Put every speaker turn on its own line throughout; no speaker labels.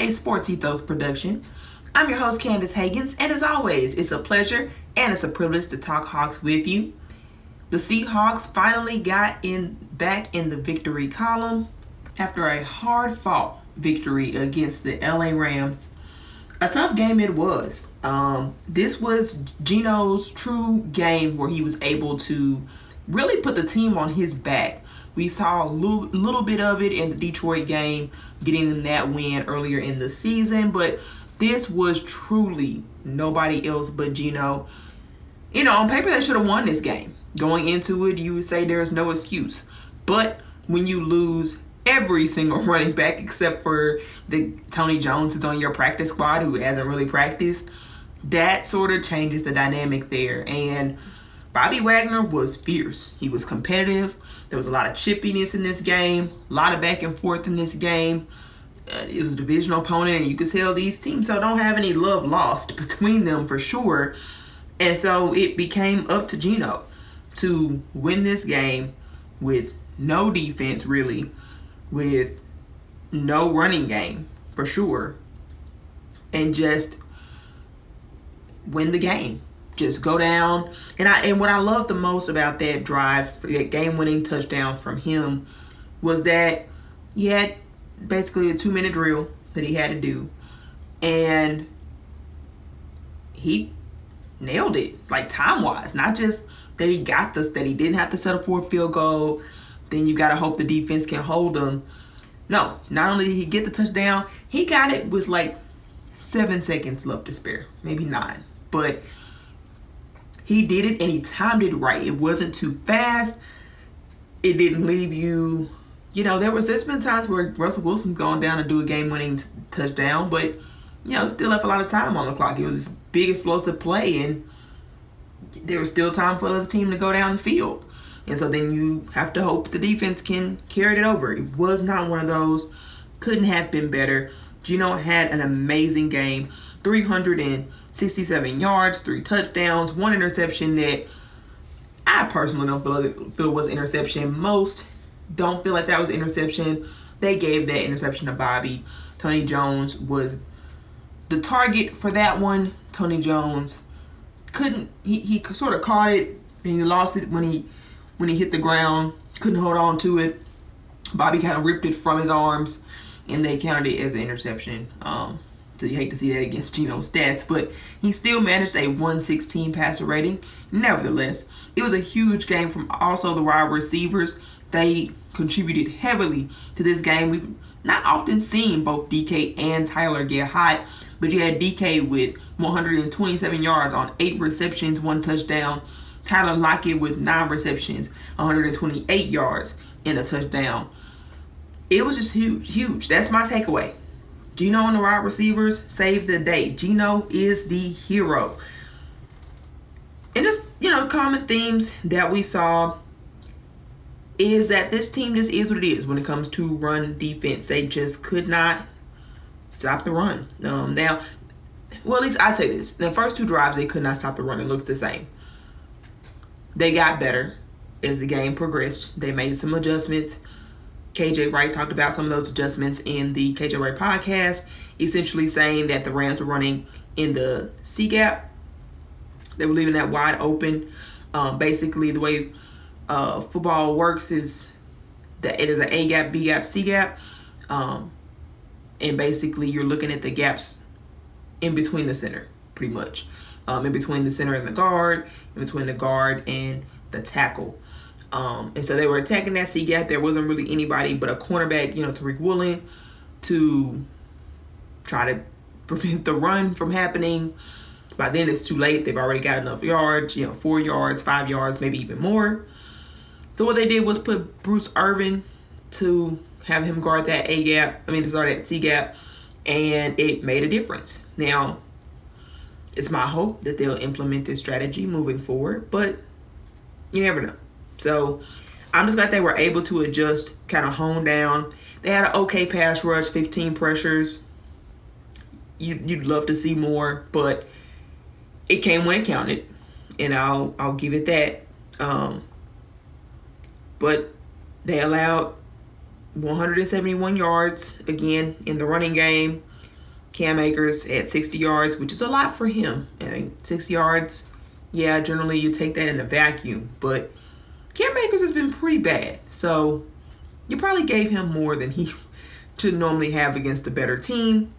Seahawks 360 podcast, a Sports Ethos production. I'm your host, Candace Hagans, and as always, it's a pleasure and it's a privilege to talk Hawks with you. The Seahawks finally got in back in the victory column after a hard fought victory against the LA Rams. A tough game it was. Um, this was Geno's true game where he was able to really put the team on his back we saw a little bit of it in the Detroit game, getting that win earlier in the season, but this was truly nobody else but Geno. You know, on paper, they should have won this game. Going into it, you would say there's no excuse. But when you lose every single running back except for the Tony Jones who's on your practice squad who hasn't really practiced, that sort of changes the dynamic there. And Bobby Wagner was fierce. He was competitive. There was a lot of chippiness in this game, a lot of back and forth in this game. Uh, it was a divisional opponent, and you could tell these teams so don't have any love lost between them for sure. And so it became up to Geno to win this game with no defense, really, with no running game for sure, and just win the game just go down. And I and what I love the most about that drive, that game winning touchdown from him, was that he had basically a two minute drill that he had to do. And he nailed it, like time wise. Not just that he got this, that he didn't have to settle for a field goal. Then you gotta hope the defense can hold him. No, not only did he get the touchdown, he got it with like seven seconds left to spare, maybe nine. But he did it and he timed it right. It wasn't too fast. It didn't leave you, you know, there was there's been times where Russell Wilson's gone down and do a game winning t- touchdown, but you know, still left a lot of time on the clock. It was this big explosive play and there was still time for the other team to go down the field. And so then you have to hope the defense can carry it over. It was not one of those. Couldn't have been better. Geno had an amazing game. 300 and 67 yards, three touchdowns, one interception that I personally don't feel feel was interception. Most don't feel like that was interception. They gave that interception to Bobby. Tony Jones was the target for that one. Tony Jones couldn't he, he sort of caught it and he lost it when he when he hit the ground. Couldn't hold on to it. Bobby kind of ripped it from his arms and they counted it as an interception. Um, so you hate to see that against Geno's stats, but he still managed a 116 passer rating. Nevertheless, it was a huge game from also the wide receivers. They contributed heavily to this game. We've not often seen both DK and Tyler get hot, but you had DK with 127 yards on eight receptions, one touchdown. Tyler Lockett with nine receptions, 128 yards, and a touchdown. It was just huge, huge. That's my takeaway. Geno and the wide receivers saved the day. Geno is the hero. And just, you know, common themes that we saw is that this team just is what it is when it comes to run defense. They just could not stop the run. Um, now, well, at least I'd say this. The first two drives, they could not stop the run. It looks the same. They got better as the game progressed. They made some adjustments. KJ Wright talked about some of those adjustments in the KJ Wright podcast, essentially saying that the Rams were running in the C gap. They were leaving that wide open. Um, basically, the way uh, football works is that it is an A gap, B gap, C gap. Um, and basically, you're looking at the gaps in between the center, pretty much. Um, in between the center and the guard, in between the guard and the tackle. Um, and so they were attacking that C gap. There wasn't really anybody but a cornerback, you know, Tariq Woolen, to try to prevent the run from happening. By then it's too late. They've already got enough yards, you know, four yards, five yards, maybe even more. So what they did was put Bruce Irvin to have him guard that A gap. I mean, to start that C gap, and it made a difference. Now, it's my hope that they'll implement this strategy moving forward, but you never know. So I'm just glad they were able to adjust, kind of hone down. They had an okay pass rush, 15 pressures. You, you'd love to see more, but it came when it counted, and I'll I'll give it that. Um, but they allowed 171 yards again in the running game. Cam Akers at 60 yards, which is a lot for him. And 60 yards, yeah, generally you take that in a vacuum, but Cam Akers has been pretty bad. So you probably gave him more than he should normally have against a better team.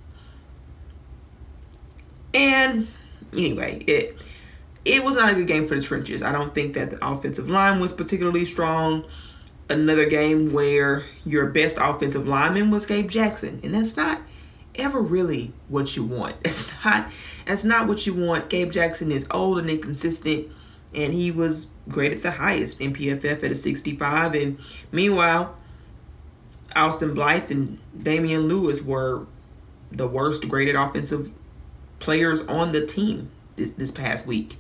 And anyway, it it was not a good game for the trenches. I don't think that the offensive line was particularly strong. Another game where your best offensive lineman was Gabe Jackson, and that's not ever really what you want. It's not that's not what you want. Gabe Jackson is old and inconsistent, and he was great the highest in PFF at a 65. And meanwhile, Austin Blythe and Damien Lewis were the worst graded offensive players on the team this, this past week.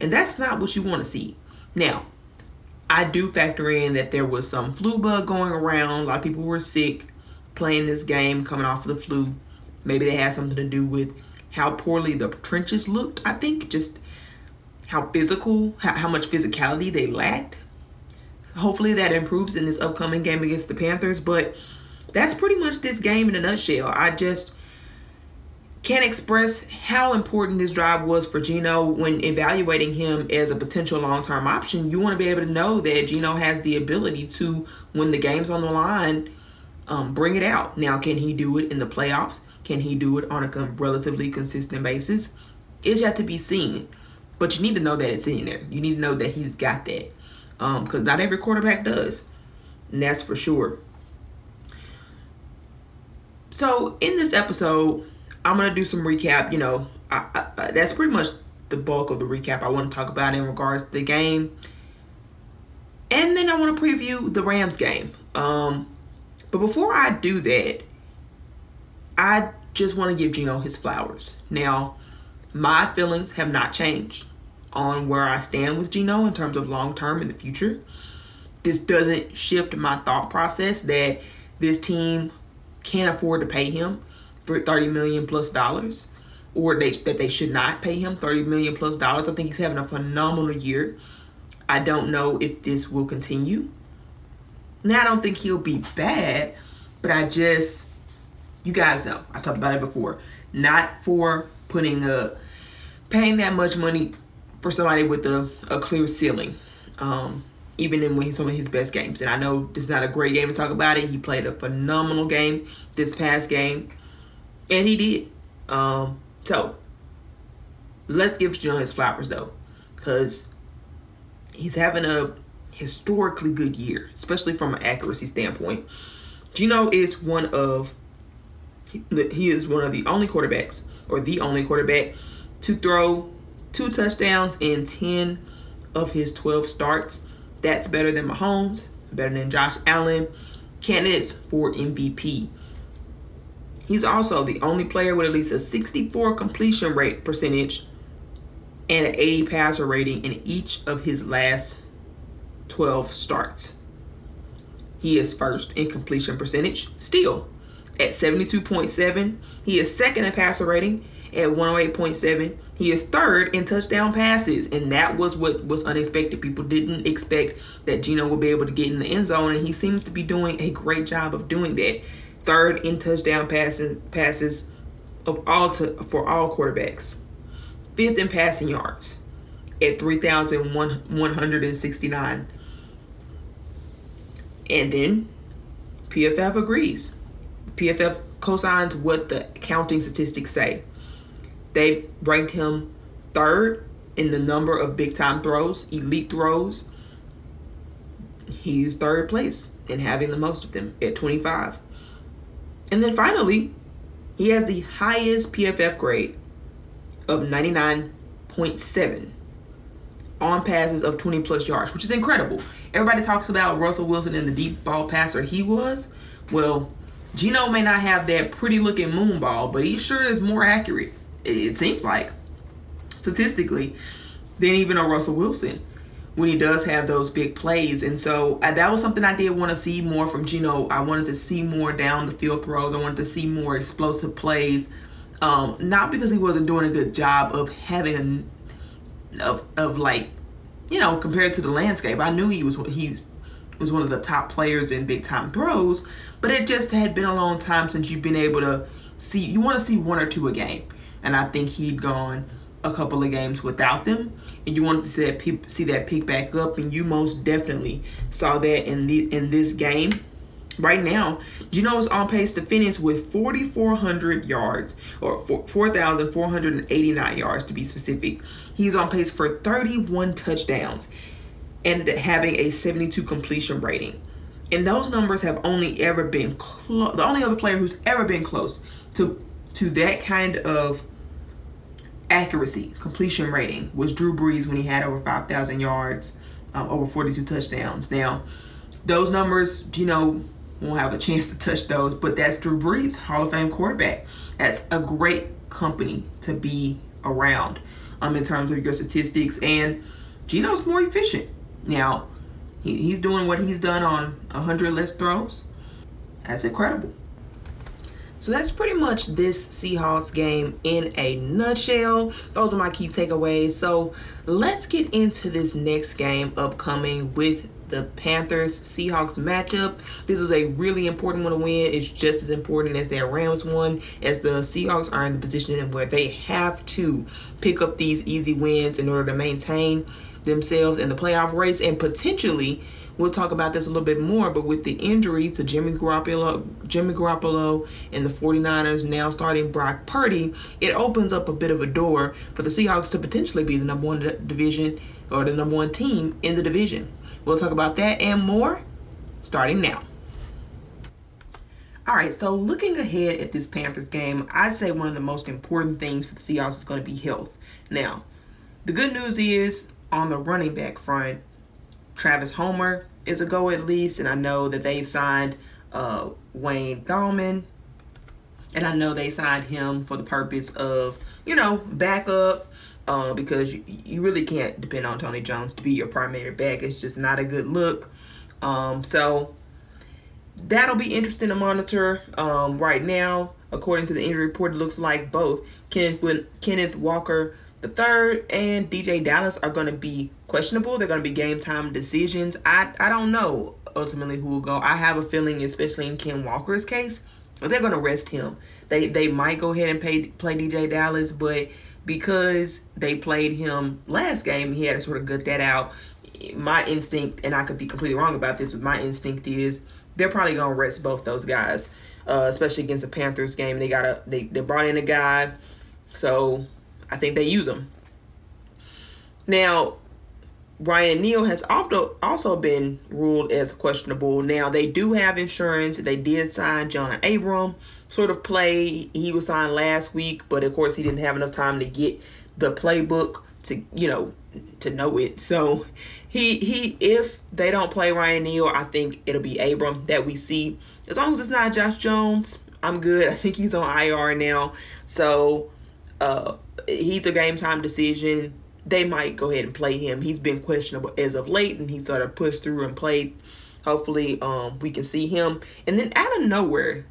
And that's not what you want to see. Now, I do factor in that there was some flu bug going around. A lot of people were sick playing this game, coming off of the flu. Maybe they had something to do with how poorly the trenches looked. I think just how physical, how, how much physicality they lacked. Hopefully that improves in this upcoming game against the Panthers. But that's pretty much this game in a nutshell. I just can't express how important this drive was for Geno when evaluating him as a potential long term option. You want to be able to know that Geno has the ability to, when the game's on the line, um, bring it out. Now, can he do it in the playoffs? Can he do it on a relatively consistent basis? It's yet to be seen. But you need to know that it's in there. You need to know that he's got that. Because um, not every quarterback does. And that's for sure. So, in this episode, I'm going to do some recap. You know, I, I, that's pretty much the bulk of the recap I want to talk about in regards to the game. And then I want to preview the Rams game. Um, but before I do that, I just want to give Geno his flowers. Now, my feelings have not changed on where I stand with Geno in terms of long term in the future. This doesn't shift my thought process that this team can't afford to pay him for 30 million plus dollars or they, that they should not pay him 30 million plus dollars. I think he's having a phenomenal year. I don't know if this will continue. Now I don't think he'll be bad, but I just you guys know I talked about it before. Not for putting a paying that much money for somebody with a, a clear ceiling. Um, even in when he's some of his best games. And I know this is not a great game to talk about it. He played a phenomenal game this past game. And he did. Um, so let's give John his flowers though. Cause he's having a historically good year, especially from an accuracy standpoint. Geno is one of he is one of the only quarterbacks or the only quarterback to throw two touchdowns in 10 of his 12 starts. That's better than Mahomes, better than Josh Allen, candidates for MVP. He's also the only player with at least a 64 completion rate percentage and an 80 passer rating in each of his last 12 starts. He is first in completion percentage still at 72.7. He is second in passer rating at 108.7. He is third in touchdown passes, and that was what was unexpected. People didn't expect that Geno would be able to get in the end zone, and he seems to be doing a great job of doing that. Third in touchdown passes passes of all to, for all quarterbacks. Fifth in passing yards at 3,169. And then PFF agrees. PFF cosigns what the counting statistics say. They ranked him third in the number of big time throws, elite throws. He's third place in having the most of them at 25. And then finally, he has the highest PFF grade of 99.7 on passes of 20 plus yards, which is incredible. Everybody talks about Russell Wilson and the deep ball passer he was. Well, Geno may not have that pretty looking moon ball, but he sure is more accurate, it seems like, statistically, than even a Russell Wilson when he does have those big plays. And so uh, that was something I did want to see more from Geno. I wanted to see more down the field throws, I wanted to see more explosive plays. Um, not because he wasn't doing a good job of having of of like you know compared to the landscape. I knew he was he's was one of the top players in big time throws, but it just had been a long time since you've been able to see. You want to see one or two a game, and I think he'd gone a couple of games without them, and you wanted to see that pe- see that pick back up, and you most definitely saw that in the in this game. Right now, Geno is on pace to finish with 4,400 yards, or 4,489 yards to be specific. He's on pace for 31 touchdowns and having a 72 completion rating. And those numbers have only ever been close. The only other player who's ever been close to to that kind of accuracy, completion rating was Drew Brees when he had over 5,000 yards, um, over 42 touchdowns. Now, those numbers, Geno won't have a chance to touch those, but that's Drew Brees, Hall of Fame quarterback. That's a great company to be around um, in terms of your statistics. And Geno's more efficient. Now, he, he's doing what he's done on 100 less throws. That's incredible. So that's pretty much this Seahawks game in a nutshell. Those are my key takeaways. So let's get into this next game upcoming with the Panthers Seahawks matchup. This was a really important one to win. It's just as important as their Rams one, as the Seahawks are in the position where they have to pick up these easy wins in order to maintain themselves in the playoff race and potentially. We'll talk about this a little bit more, but with the injury to Jimmy Garoppolo, Jimmy Garoppolo and the 49ers now starting Brock Purdy, it opens up a bit of a door for the Seahawks to potentially be the number one division or the number one team in the division. We'll talk about that and more starting now. All right, so looking ahead at this Panthers game, I'd say one of the most important things for the Seahawks is going to be health. Now, the good news is on the running back front, Travis Homer is a go at least, and I know that they've signed uh, Wayne Gallman, and I know they signed him for the purpose of, you know, backup uh, because you, you really can't depend on Tony Jones to be your primary back. It's just not a good look. Um, so that'll be interesting to monitor. Um, right now, according to the injury report, it looks like both Kenneth Kenneth Walker the third and DeeJay Dallas are going to be questionable. They're going to be game time decisions. I I don't know ultimately who will go. I have a feeling, especially in Ken Walker's case, they're going to rest him. They they might go ahead and pay, play DeeJay Dallas, but because they played him last game, he had to sort of gut that out. My instinct, and I could be completely wrong about this, but my instinct is they're probably gonna rest both those guys, uh, especially against the Panthers game. They got a they, they brought in a guy, so I think they use him. Now, Ryan Neal has also also been ruled as questionable. Now they do have insurance. They did sign John Abram, sort of play. He was signed last week, but of course he didn't have enough time to get the playbook to you know to know it. So he he if they don't play Ryan Neal, I think it'll be Abram that we see. As long as it's not Josh Jones, I'm good. I think he's on IR now. So uh he's a game time decision. They might go ahead and play him. He's been questionable as of late and he sort of pushed through and played. Hopefully um we can see him. And then out of nowhere,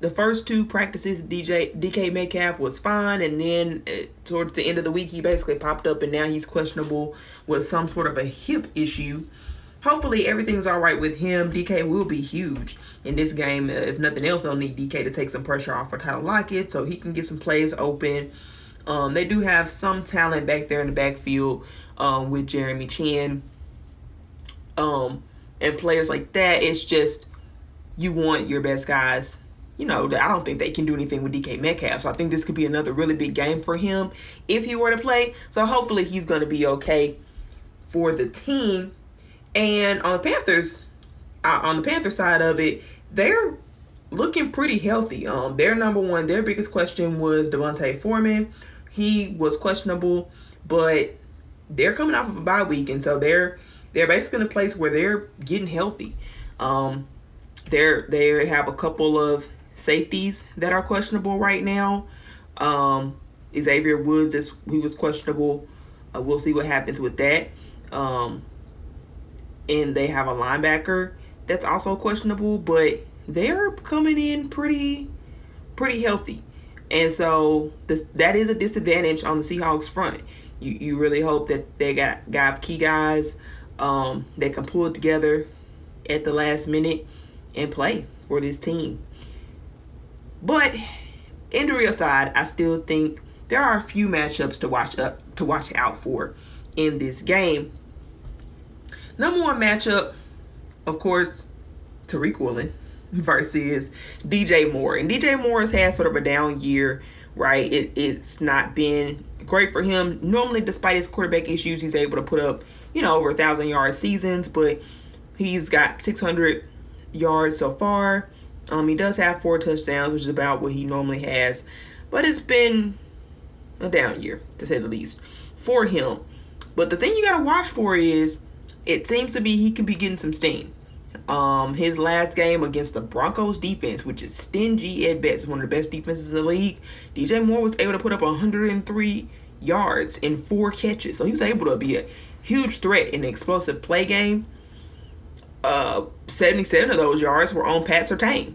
the first two practices, DJ DK Metcalf was fine, and then uh, towards the end of the week, he basically popped up, and now he's questionable with some sort of a hip issue. Hopefully, everything's all right with him. DK will be huge in this game. Uh, if nothing else, they'll need DK to take some pressure off for Tyler Lockett so he can get some plays open. Um, they do have some talent back there in the backfield um, with Jeremy Chinn um, and players like that. It's just you want your best guys you know, I don't think they can do anything with DK Metcalf. So I think this could be another really big game for him if he were to play. So hopefully he's going to be okay for the team. And on the Panthers, uh, on the Panther side of it, they're looking pretty healthy. Um, their number one, their biggest question was D'Onta Foreman. He was questionable, but they're coming off of a bye week, and so they're they're basically in a place where they're getting healthy. Um, they're they have a couple of safeties that are questionable right now. Um, Xavier Woods is he was questionable. Uh, we'll see what happens with that. Um, and they have a linebacker that's also questionable, but they're coming in pretty pretty healthy. And so this that is a disadvantage on the Seahawks front. You you really hope that they got got key guys um, that can pull it together at the last minute and play for this team. But injury aside, I still think there are a few matchups to watch up to watch out for in this game. Number one matchup, of course, Tariq Woolen versus DJ Moore. And DJ Moore has had sort of a down year, right? It, it's not been great for him. Normally, despite his quarterback issues, he's able to put up, you know, over a thousand yard seasons, but he's got 600 yards so far. Um, he does have four touchdowns, which is about what he normally has, but it's been a down year to say the least for him. But the thing you got to watch for is it seems to be he can be getting some steam. Um, his last game against the Broncos defense, which is stingy at best, one of the best defenses in the league, DJ Moore was able to put up 103 yards in four catches. So he was able to be a huge threat in the explosive play game. Uh, 77 of those yards were on Pat Surtain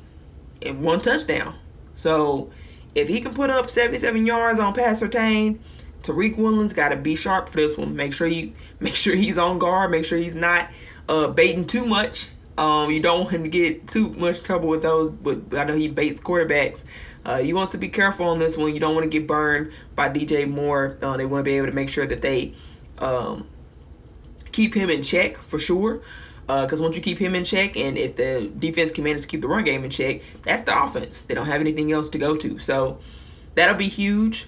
and one touchdown. So if he can put up 77 yards on Pat Surtain, Tariq Woolen's got to be sharp for this one. Make sure you make sure he's on guard. Make sure he's not uh, baiting too much. Um, you don't want him to get too much trouble with those. But I know he baits quarterbacks. Uh, you want to be careful on this one. You don't want to get burned by DJ Moore. Uh, they want to be able to make sure that they um, keep him in check for sure. Because uh, once you keep him in check, and if the defense can manage to keep the run game in check, that's the offense. They don't have anything else to go to. So that'll be huge.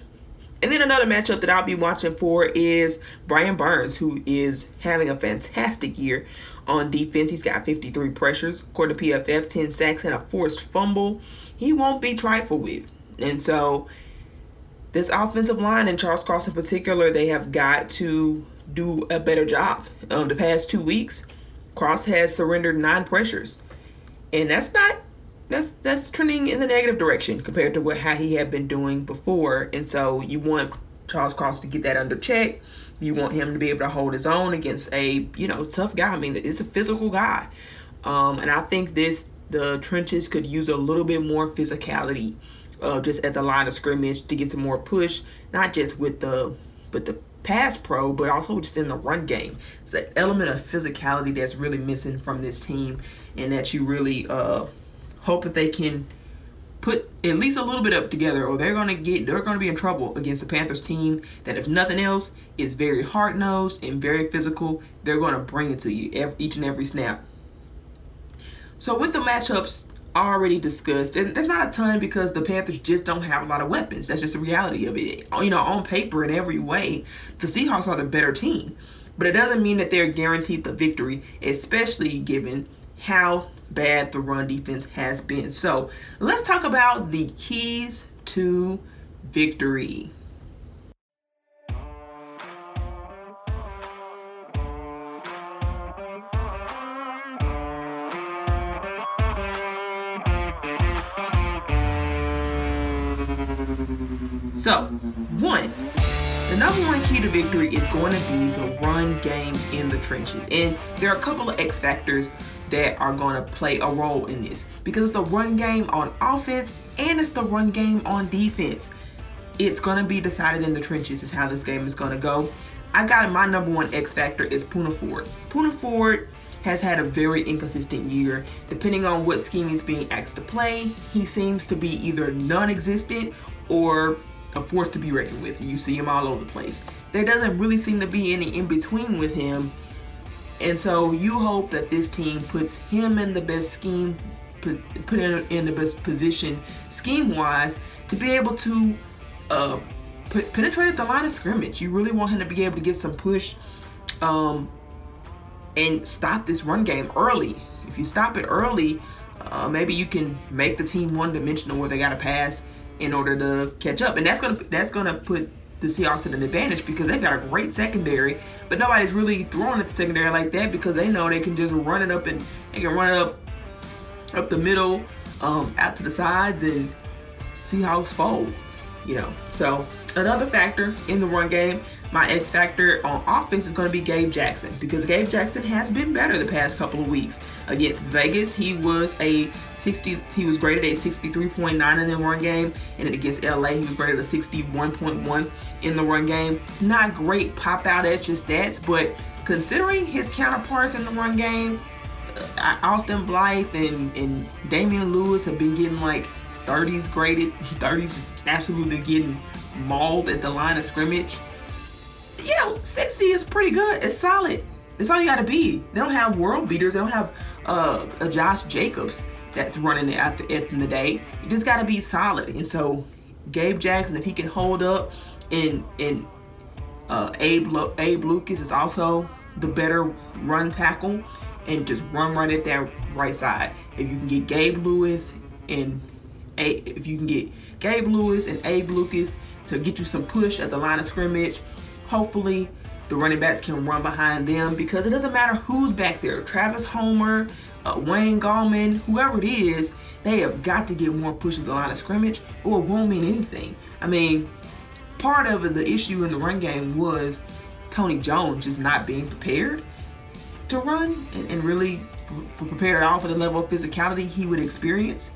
And then another matchup that I'll be watching for is Brian Burns, who is having a fantastic year on defense. He's got 53 pressures, according to PFF, 10 sacks, and a forced fumble. He won't be trifled with. And so, this offensive line and Charles Cross in particular, they have got to do a better job. Um, the past two weeks, Cross has surrendered nine pressures, and that's not that's that's trending in the negative direction compared to what how he had been doing before. And so you want Charles Cross to get that under check. You want him to be able to hold his own against a you know tough guy. I mean, it's a physical guy, um, and I think this the trenches could use a little bit more physicality, uh, just at the line of scrimmage to get some more push, not just with the with the pass pro, but also just in the run game. It's that element of physicality that's really missing from this team, and that you really uh, hope that they can put at least a little bit up together or they're going to get they're going to be in trouble against the Panthers team that if nothing else is very hard-nosed and very physical. They're going to bring it to you every, each and every snap. So with the matchups already discussed, and there's not a ton because the Panthers just don't have a lot of weapons. That's just the reality of it. You know, on paper in every way, the Seahawks are the better team. But it doesn't mean that they're guaranteed the victory, especially given how bad the run defense has been. So let's talk about the keys to victory. So, one, the number one key to victory is going to be the run game in the trenches. And there are a couple of X factors that are going to play a role in this because it's the run game on offense and it's the run game on defense. It's going to be decided in the trenches, is how this game is going to go. I got my number one X factor is Poona Ford. Poona Ford has had a very inconsistent year. Depending on what scheme he's being asked to play, he seems to be either non existent or a force to be reckoned with. You see him all over the place. There doesn't really seem to be any in between with him and so you hope that this team puts him in the best scheme, put, put him in the best position scheme wise to be able to uh, put, penetrate at the line of scrimmage. You really want him to be able to get some push um, and stop this run game early. If you stop it early, uh, maybe you can make the team one dimensional where they got to pass in order to catch up, and that's gonna that's gonna put the Seahawks at an advantage because they've got a great secondary, but nobody's really throwing at the secondary like that because they know they can just run it up and they can run it up up the middle, um, out to the sides and Seahawks fold. You know, so another factor in the run game my X factor on offense is going to be Gabe Jackson because Gabe Jackson has been better the past couple of weeks. Against Vegas, he was a 60. He was graded a 63.9 in the run game, and against LA, he was graded a 61.1 in the run game. Not great pop out at your stats, but considering his counterparts in the run game, uh, Austin Blythe and, and Damien Lewis have been getting like 30s graded, 30s just absolutely getting mauled at the line of scrimmage. You know, 60 is pretty good. It's solid. It's all you got to be. They don't have world beaters. They don't have uh, a Josh Jacobs that's running it at the end of the day. You just got to be solid. And so, Gabe Jackson, if he can hold up, and and uh, Abe Abe Lucas is also the better run tackle, and just run right at that right side. If you can get Gabe Lewis and a, if you can get Gabe Lewis and Abe Lucas to get you some push at the line of scrimmage, hopefully the running backs can run behind them because it doesn't matter who's back there. Travis Homer, uh, Wayne Gallman, whoever it is, they have got to get more push at the line of scrimmage or it won't mean anything. I mean, part of the issue in the run game was Tony Jones just not being prepared to run and, and really for, for prepared at all for the level of physicality he would experience.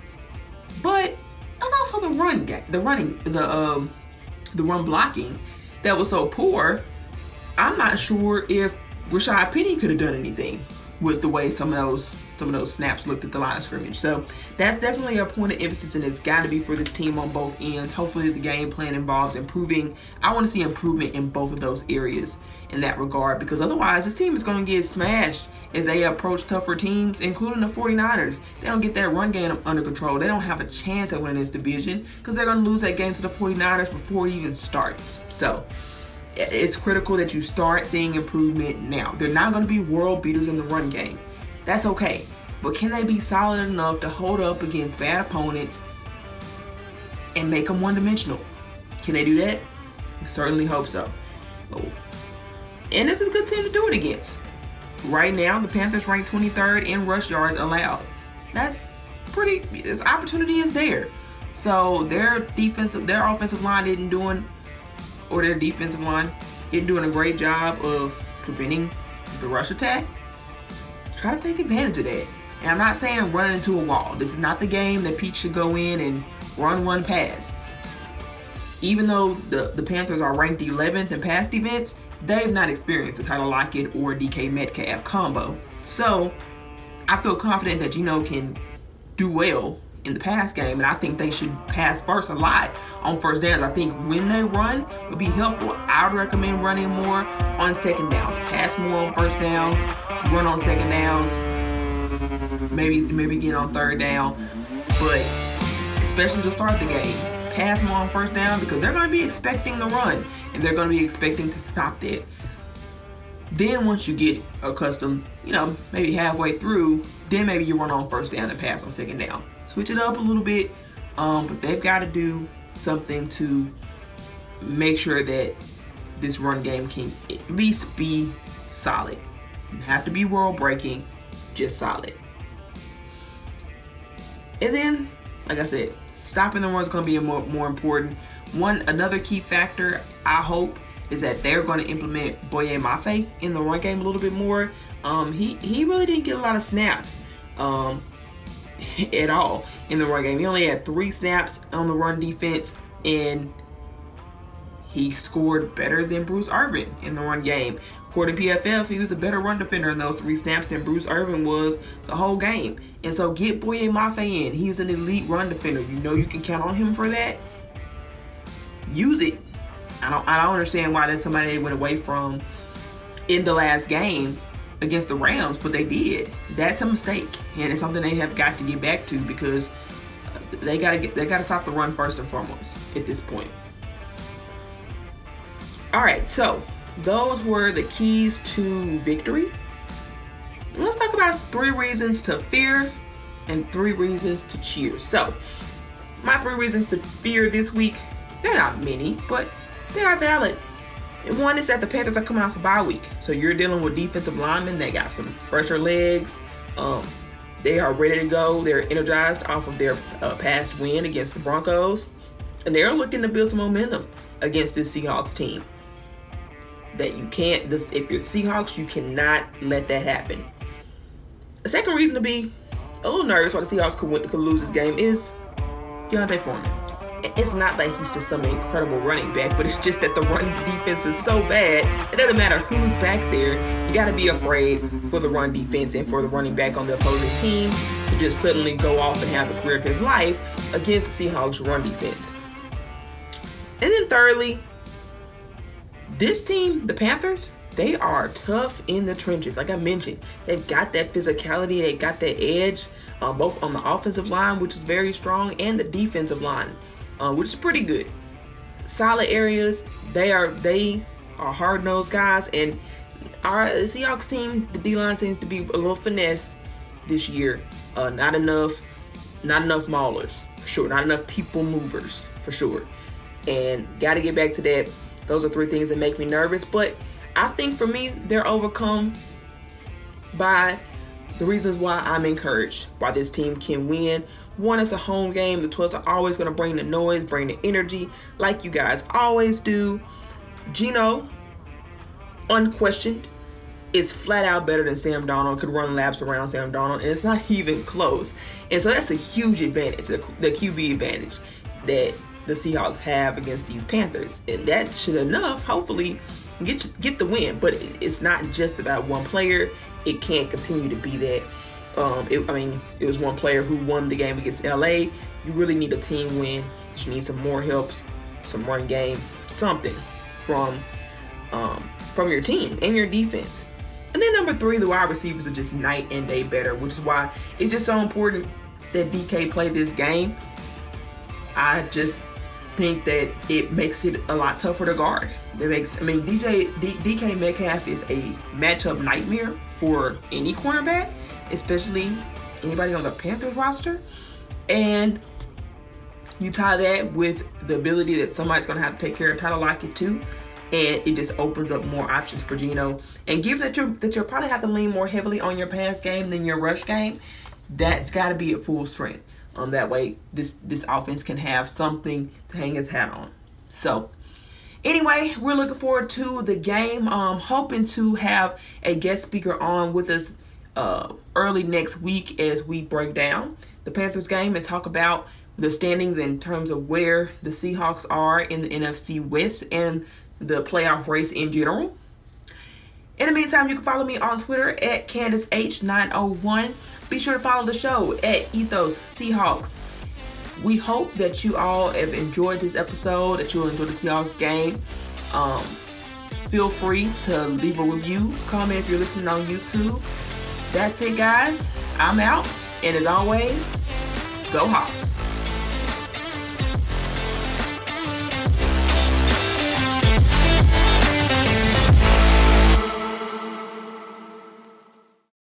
But was also the run game, the running, the um, the run blocking that was so poor. I'm not sure if Rashaad Penny could have done anything with the way some of those some of those snaps looked at the line of scrimmage. So that's definitely a point of emphasis, and it's got to be for this team on both ends. Hopefully, the game plan involves improving. I want to see improvement in both of those areas in that regard because otherwise, this team is going to get smashed as they approach tougher teams, including the 49ers. They don't get that run game under control. They don't have a chance at winning this division because they're going to lose that game to the 49ers before it even starts. So, it's critical that you start seeing improvement now. They're not going to be world beaters in the run game. That's okay. But can they be solid enough to hold up against bad opponents and make them one dimensional? Can they do that? I certainly hope so. Oh. And this is a good team to do it against. Right now, the Panthers rank 23rd in rush yards allowed. That's pretty. This opportunity is there. So their defensive, their offensive line isn't doing, or their defensive line isn't doing a great job of preventing the rush attack try to take advantage of that. And I'm not saying run into a wall. This is not the game that Pete should go in and run one pass. Even though the, the Panthers are ranked 11th in past events, they've not experienced the Tyler Lockett or DK Metcalf combo. So I feel confident that Geno can do well in the pass game, and I think they should pass first a lot on first downs. I think when they run would be helpful. I would recommend running more on second downs, pass more on first downs, run on second downs, maybe maybe get on third down, but especially to start the game, pass more on first down because they're going to be expecting the run and they're going to be expecting to stop that. Then once you get accustomed, you know, maybe halfway through, then maybe you run on first down and pass on second down. Switch it up a little bit, um, but they've got to do something to make sure that this run game can at least be solid. Don't have to be world breaking, just solid. And then, like I said, stopping the run is going to be more, more important. One another key factor I hope is that they're going to implement Boye Mafe in the run game a little bit more. Um, he he really didn't get a lot of snaps um, at all in the run game. He only had three snaps on the run defense, and he scored better than Bruce Irvin in the run game. According to PFF, he was a better run defender in those three snaps than Bruce Irvin was the whole game. And so get Boye Mafe in. He's an elite run defender. You know you can count on him for that. Use it. I don't I don't understand why that somebody they went away from in the last game against the Rams, but they did. That's a mistake, and it's something they have got to get back to because they gotta get they gotta stop the run first and foremost at this point. All right, so those were the keys to victory. Let's talk about three reasons to fear and three reasons to cheer. So, my three reasons to fear this week, they're not many, but they are valid. And one is that the Panthers are coming off a bye week. So you're dealing with defensive linemen that got some fresher legs. Um, they are ready to go. They're energized off of their uh, past win against the Broncos. And they're looking to build some momentum against this Seahawks team that you can't. This, if you're Seahawks, you cannot let that happen. The second reason to be a little nervous why the Seahawks could, win, could lose this game is D'Onta Foreman. It's not that he's just some incredible running back, but it's just that the run defense is so bad. It doesn't matter who's back there. You got to be afraid for the run defense and for the running back on the opposing team to just suddenly go off and have the career of his life against the Seahawks run defense. And then thirdly, this team, the Panthers, they are tough in the trenches. Like I mentioned, they've got that physicality, they got that edge, um, both on the offensive line, which is very strong, and the defensive line, uh, which is pretty good. Solid areas. They are they are hard nosed guys, and our Seahawks team, the D line seems to be a little finesse this year. Uh, not enough, not enough maulers for sure. Not enough people movers for sure. And got to get back to that. Those are three things that make me nervous, but I think for me, they're overcome by the reasons why I'm encouraged, why this team can win. One, it's a home game. The 12s are always going to bring the noise, bring the energy, like you guys always do. Geno, unquestioned, is flat out better than Sam Darnold, could run laps around Sam Darnold, and it's not even close. And so that's a huge advantage, the, the QB advantage that the Seahawks have against these Panthers. And that should enough, hopefully, get get the win. But it's not just about one player. It can't continue to be that. Um, it, I mean, it was one player who won the game against LA. You really need a team win. You need some more helps, some run game, something from um, from your team and your defense. And then number three, the wide receivers are just night and day better, which is why it's just so important that DK play this game. I just think that it makes it a lot tougher to guard. That makes I mean DJ D, DK Metcalf is a matchup nightmare for any cornerback, especially anybody on the Panthers roster. And you tie that with the ability that somebody's gonna have to take care of Tyler Lockett too, and it just opens up more options for Geno. And given that you that you'll probably have to lean more heavily on your pass game than your rush game, that's got to be at full strength. Um, that way this this offense can have something to hang its hat on. So anyway, we're looking forward to the game. Um, hoping to have a guest speaker on with us uh, early next week as we break down the Panthers game and talk about the standings in terms of where the Seahawks are in the NFC West and the playoff race in general. In the meantime, you can follow me on Twitter at CandiceH901. Be sure to follow the show at Ethos Seahawks. We hope that you all have enjoyed this episode, that you'll enjoy the Seahawks game. Um, feel free to leave a review, comment if you're listening on YouTube. That's it, guys. I'm out. And as always, go Hawks.